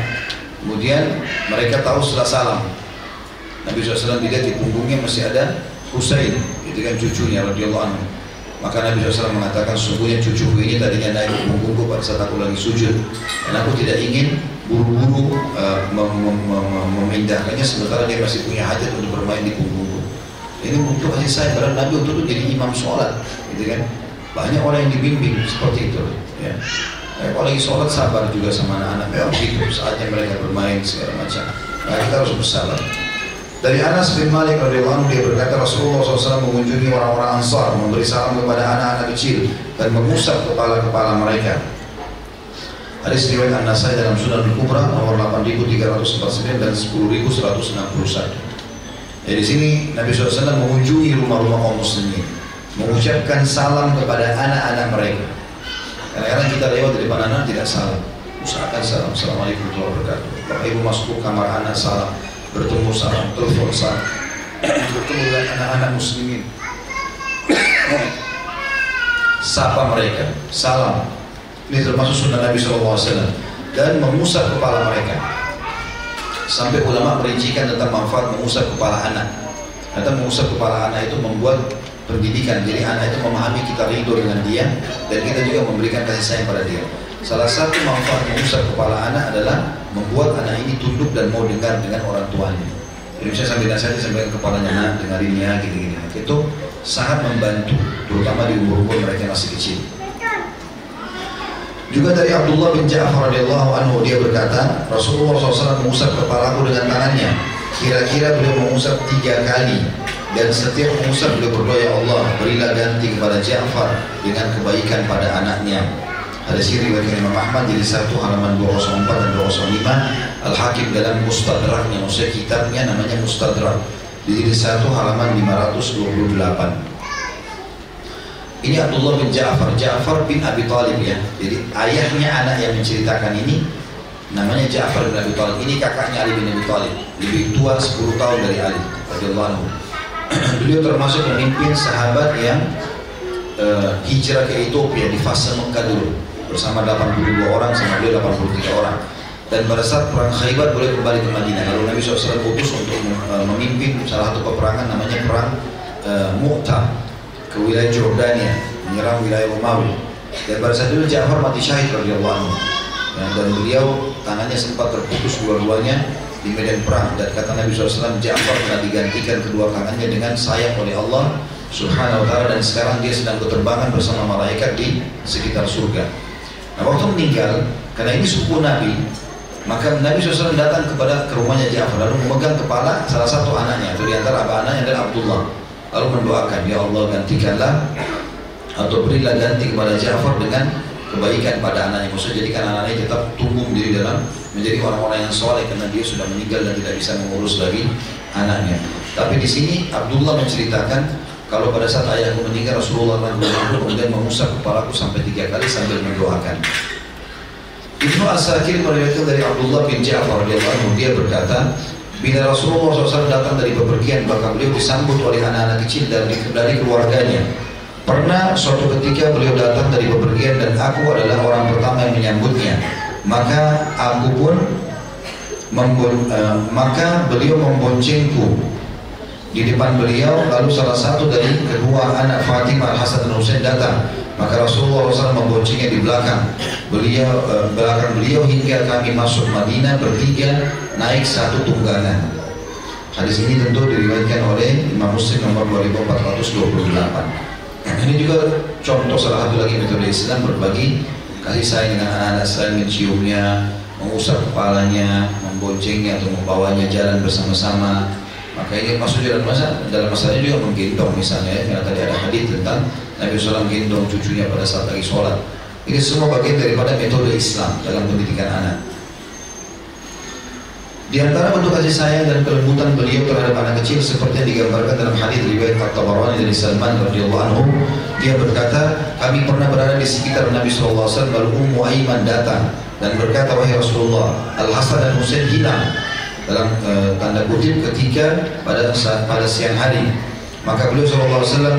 Kemudian mereka tahu setelah salam. Nabi SAW dilihat di punggungnya masih ada Husain itu kan cucunya radhiyallahu anhu maka Nabi SAW mengatakan sungguhnya cucuku ini tadinya naik ke punggungku pada saat aku lagi sujud dan aku tidak ingin buru-buru uh, mem mem mem memindahkannya sementara dia masih punya hajat untuk bermain di punggungku. Ini untuk kasih saya karena Nabi untuk itu jadi imam sholat, gitu kan? Banyak orang yang dibimbing seperti itu, ya. Kalau lagi sholat sabar juga sama anak-anak, memang gitu saatnya mereka bermain segala macam. Nah, kita harus bersabar. Dari Anas bin Malik radhiyallahu dia berkata Rasulullah SAW mengunjungi orang-orang Ansar memberi salam kepada anak-anak kecil dan mengusap kepala-kepala mereka. Hadis riwayat An-Nasai dalam Sunan Al-Kubra nomor 8349 dan 10161. Jadi di sini Nabi SAW mengunjungi rumah-rumah kaum muslimin, mengucapkan salam kepada anak-anak mereka. Kadang-kadang kita lewat di depan anak tidak salam. Usahakan salam. Assalamualaikum warahmatullahi wabarakatuh. Bapak Ibu masuk ke kamar anak salam bertemu telepon salam bertemu dengan anak-anak muslimin. Sapa mereka. Salam. Ini termasuk sunnah Nabi SAW dan mengusap kepala mereka. Sampai ulama merincikan tentang manfaat mengusap kepala anak. Kata mengusap kepala anak itu membuat pendidikan. Jadi anak itu memahami kita ridho dengan dia dan kita juga memberikan kasih sayang pada dia Salah satu manfaat mengusap kepala anak adalah membuat anak ini tunduk dan mau dengar dengan orang tuanya. Jadi saya sambil nasihat sampai kepalanya nak dengarin ya gini-gini. Itu sangat membantu, terutama di umur-umur mereka masih kecil. Juga dari Abdullah bin Ja'far radhiyallahu anhu dia berkata, Rasulullah SAW mengusap kepalaku dengan tangannya. Kira-kira beliau mengusap tiga kali dan setiap mengusap beliau berdoa ya Allah berilah ganti kepada Ja'far dengan kebaikan pada anaknya. Ada siri bagi Imam Ahmad jadi satu halaman 204 dan 205 Al-Hakim dalam Mustadraknya maksudnya kitabnya namanya Mustadrak jadi satu halaman 528 ini Abdullah bin Ja'far, Ja'far bin Abi Talib ya. Jadi ayahnya anak yang menceritakan ini namanya Ja'far bin Abi Talib. Ini kakaknya Ali bin Abi Talib, lebih tua 10 tahun dari Ali radhiyallahu anhu. Beliau termasuk pemimpin sahabat yang uh, hijrah ke Ethiopia di fase Mekah dulu bersama 82 orang sama beliau 83 orang. Dan pada saat perang Khaybar boleh kembali ke Madinah. Lalu Nabi SAW putus untuk uh, memimpin salah satu peperangan namanya perang uh, Mu'tah ke wilayah Jordania menyerang wilayah Romawi dan pada saat itu Ja'far mati syahid radhiyallahu anhu ya, dan beliau tangannya sempat terputus dua-duanya di medan perang dan kata Nabi SAW Ja'far telah digantikan kedua tangannya dengan sayap oleh Allah subhanahu wa ta'ala dan sekarang dia sedang berterbangan bersama malaikat di sekitar surga nah waktu meninggal karena ini suku Nabi maka Nabi SAW datang kepada ke rumahnya Ja'far lalu memegang kepala salah satu anaknya atau di antara abah anaknya adalah Abdullah. Lalu mendoakan ya Allah gantikanlah atau berilah ganti kepada Ja'far dengan kebaikan pada anaknya. Maksudnya jadikan anaknya tetap tumbuh menjadi dalam menjadi orang-orang yang soleh karena dia sudah meninggal dan tidak bisa mengurus lagi anaknya. Tapi di sini Abdullah menceritakan kalau pada saat ayahku meninggal Rasulullah SAW kemudian mengusap kepalaku sampai tiga kali sambil mendoakan Ibnu Asakir meriwayatkan dari Abdullah bin Ja'far dia berkata Bila Rasulullah SAW datang dari bepergian, maka beliau disambut oleh anak-anak kecil dari, dari keluarganya. Pernah suatu ketika beliau datang dari bepergian dan aku adalah orang pertama yang menyambutnya. Maka aku pun membon, uh, maka beliau memboncengku di depan beliau lalu salah satu dari kedua anak Fatimah Hasan dan Husain datang. Maka Rasulullah SAW memboncengnya di belakang. Beliau uh, belakang beliau hingga kami masuk Madinah bertiga naik satu tunggangan. Hadis ini tentu diriwayatkan oleh Imam Muslim nomor 2428 ini juga contoh salah satu lagi metode Islam berbagi kasih sayang dengan anak-anak selain menciumnya mengusap kepalanya memboncengnya atau membawanya jalan bersama-sama ini masuk dalam masa dalam masalahnya juga menggendong misalnya ya, karena tadi ada hadis tentang Nabi SAW gendong cucunya pada saat lagi sholat. Ini semua bagian daripada metode Islam dalam pendidikan anak. Di antara bentuk kasih sayang dan kelembutan beliau terhadap anak kecil seperti yang digambarkan dalam hadis riwayat At-Tabarani dari Salman radhiyallahu anhu, dia berkata, kami pernah berada di sekitar Nabi SAW lalu Ummu Aiman datang dan berkata, wahai Rasulullah, Al Hasan dan Husain hilang dalam uh, tanda kutip ketika pada saat pada siang hari. Maka beliau SAW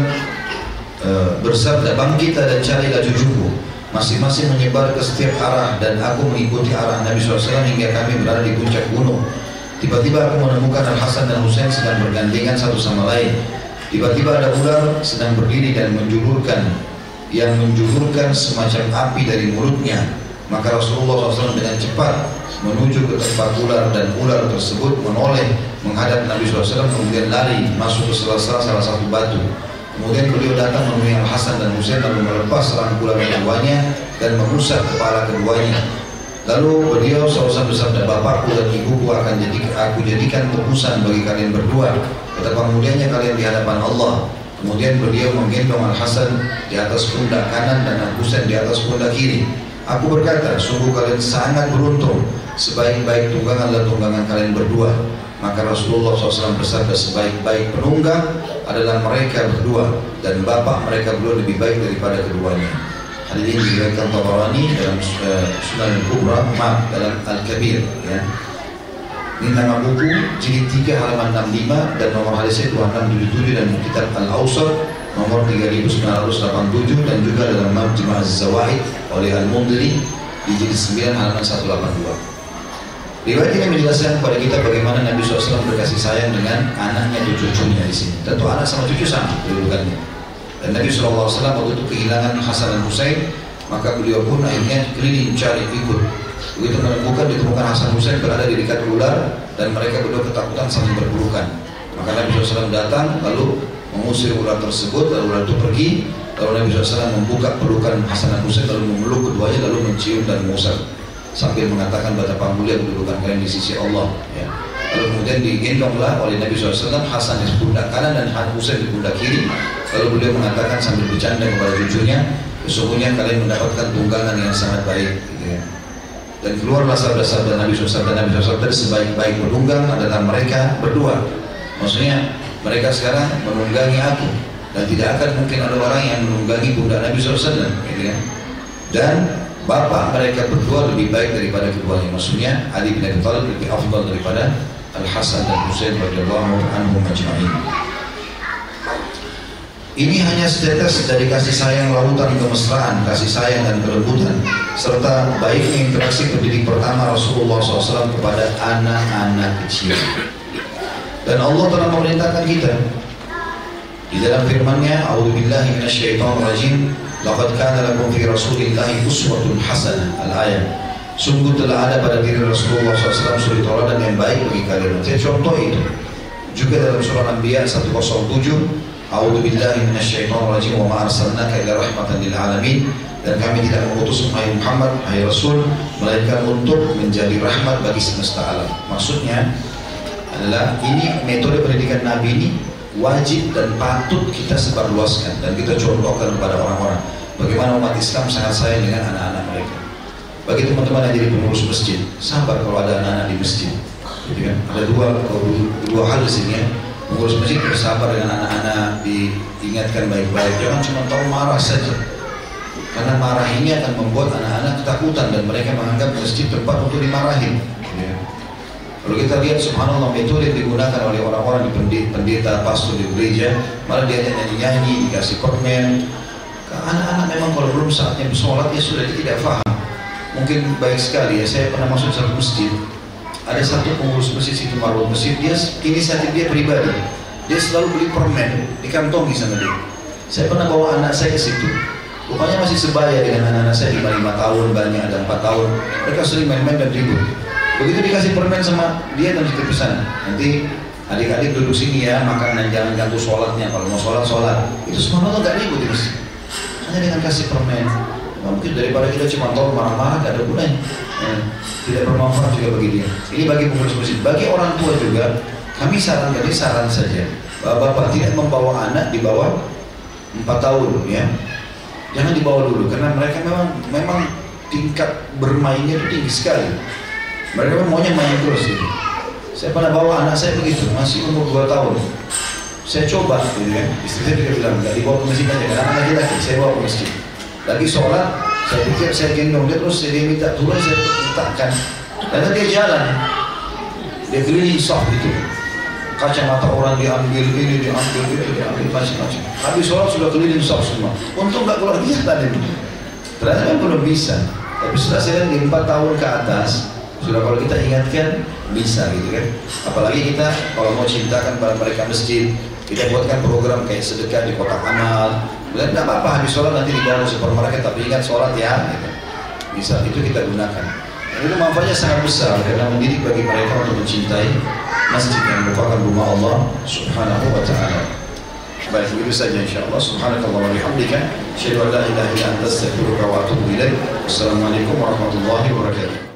Eh, bersabda bangkitlah dan carilah cucuku. Masing-masing menyebar ke setiap arah dan aku mengikuti arah Nabi SAW hingga kami berada di puncak gunung. Tiba-tiba aku menemukan Al Hasan dan Husain sedang bergandengan satu sama lain. Tiba-tiba ada ular sedang berdiri dan menjulurkan yang menjulurkan semacam api dari mulutnya maka Rasulullah SAW dengan cepat menuju ke tempat ular dan ular tersebut menoleh menghadap Nabi SAW kemudian lari masuk ke salah, salah satu batu Kemudian beliau datang menemui Al Hasan dan Husain lalu melepas rangkulan keduanya dan mengusap kepala keduanya. Lalu beliau SAW bersabda bapakku dan ibuku akan jadi aku jadikan tebusan bagi kalian berdua. Betapa mulianya kalian di hadapan Allah. Kemudian beliau menggendong Al Hasan di atas pundak kanan dan Al Husain di atas pundak kiri. Aku berkata, sungguh kalian sangat beruntung. Sebaik-baik tunggangan dan tunggangan kalian berdua. Maka Rasulullah SAW bersabda sebaik-baik penunggang adalah mereka berdua dan bapak mereka berdua lebih baik daripada keduanya. Hadis ini diriwayatkan Tabarani dalam uh, Sunan Al-Kubra, maaf dalam Al-Kabir ya. Ini nama buku jilid 3 halaman 65 dan nomor hadisnya 2677 dan kitab Al-Awsat nomor 3987 dan juga dalam Majma' Az-Zawaid oleh Al-Mundiri di jilid 9 halaman 182. Riwayat ini menjelaskan kepada kita bagaimana Nabi SAW berkasih sayang dengan anaknya dan cucunya di sini. Tentu anak sama cucu sama kedudukannya. Dan Nabi SAW waktu itu kehilangan Hasan dan Husain, maka beliau pun akhirnya keliling cari ikut. Begitu menemukan ditemukan Hasan Husain berada di dekat ular dan mereka berdua ketakutan saling berburukan. Maka Nabi SAW datang lalu mengusir ular tersebut, lalu ular itu pergi, Lalu Nabi SAW membuka pelukan Hasan dan Husain lalu memeluk keduanya lalu mencium dan mengusap sambil mengatakan betapa mulia kedudukan kalian di sisi Allah. Ya. Lalu kemudian digendonglah oleh Nabi SAW Hasan di pundak kanan dan Husain di pundak kiri. Lalu beliau mengatakan sambil bercanda kepada cucunya, sesungguhnya kalian mendapatkan tunggangan yang sangat baik. Gitu ya. Dan keluarlah sabda-sabda Nabi SAW dan Nabi SAW sebaik-baik penunggang adalah mereka berdua. Maksudnya mereka sekarang menunggangi aku dan tidak akan mungkin ada orang yang menunggangi bunda Nabi SAW. Gitu ya. Dan bapak mereka berdua lebih baik daripada keduanya. Maksudnya Ali bin Abi Thalib lebih afdal daripada Al Hasan dan Husain radhiyallahu anhum ajma'in. Ini hanya setetes dari kasih sayang lautan kemesraan, kasih sayang dan kelembutan, serta baiknya interaksi pendidik pertama Rasulullah SAW kepada anak-anak kecil. Dan Allah telah memerintahkan kita di dalam firman-Nya, "A'udzubillahi minasyaitonirrajim, laqad kana lakum fi Rasulillahi uswatun hasanah." Al-ayat. Sungguh telah ada pada diri Rasulullah SAW suri tauladan yang baik bagi kalian. Saya contoh itu. Juga dalam surah Anbiya 107 A'udzu billahi minasyaitonir rajim wa ma arsalnaka illa rahmatan lil alamin dan kami tidak mengutus Muhammad Muhammad hai Rasul melainkan untuk menjadi rahmat bagi semesta alam. Maksudnya adalah ini metode pendidikan Nabi ini wajib dan patut kita sebarluaskan dan kita contohkan kepada orang-orang bagaimana umat Islam sangat sayang dengan anak-anak mereka. Bagi teman-teman yang jadi pengurus masjid, sabar kalau ada anak-anak di masjid. Gitu kan? Ada dua, dua hal di sini ya Pengurus masjid bersabar dengan anak-anak, diingatkan baik-baik. Jangan cuma tahu marah saja. Karena marah ini akan membuat anak-anak ketakutan dan mereka menganggap masjid tempat untuk dimarahin. Ya. Kalau kita lihat subhanallah metode yang digunakan oleh orang-orang di pendeta, pastor di gereja, malah dia nyanyi-nyanyi, dikasih permen. Anak-anak memang kalau belum saatnya bersolat ya sudah dia tidak faham. Mungkin baik sekali ya, saya pernah masuk satu masjid, ada satu pengurus masjid situ Marwah masjid. Dia inisiatif dia pribadi. Dia selalu beli permen dikantongi sama dia. Saya pernah bawa anak saya ke situ. Rupanya masih sebaya dengan anak-anak saya lima lima tahun banyak ada empat tahun. Mereka sering main-main dan ribut begitu dikasih permen sama dia dan kita pesan nanti adik-adik duduk sini ya makan dan jangan ganggu sholatnya kalau mau sholat sholat itu semua tuh gak ribut ini hanya dengan kasih permen mungkin daripada kita cuma tahu marah-marah gak ada gunanya ya, tidak bermanfaat juga bagi dia. Ini bagi pengurus masjid. Bagi orang tua juga, kami sarankan ini saran saja. Bapak tidak membawa anak di bawah 4 tahun ya. Jangan dibawa dulu karena mereka memang memang tingkat bermainnya itu tinggi sekali. Mereka memang maunya main terus gitu. Saya pernah bawa anak saya begitu, masih umur 2 tahun. Saya coba gitu kan, istri saya juga bilang, nggak dibawa ke masjid aja, karena anak laki-laki, saya bawa ke masjid. Lagi sholat, saya pikir saya gendong dia terus dia minta turun saya letakkan. Dan dia jalan. Dia keliling soft itu. Kacamata orang diambil ini, diambil ini, diambil macam-macam. Habis sholat sudah keliling soft semua. Untung nggak keluar kelihatan itu. Ternyata kan belum bisa. Tapi sudah saya di empat tahun ke atas, sudah kalau kita ingatkan bisa gitu kan. Apalagi kita kalau mau cintakan pada mereka masjid, kita buatkan program kayak sedekah di kotak amal, dan tidak apa-apa habis sholat nanti dibawa ke supermarket tapi ingat sholat ya. Gitu. Bisa itu kita gunakan. Dan itu manfaatnya sangat besar karena mendidik bagi mereka untuk mencintai masjid yang merupakan rumah Allah Subhanahu wa taala. Baik, begitu saja insyaallah. Subhanakallah wa bihamdika, asyhadu an la ilaha anta astaghfiruka wa atubu ilaik. Wassalamualaikum warahmatullahi wabarakatuh.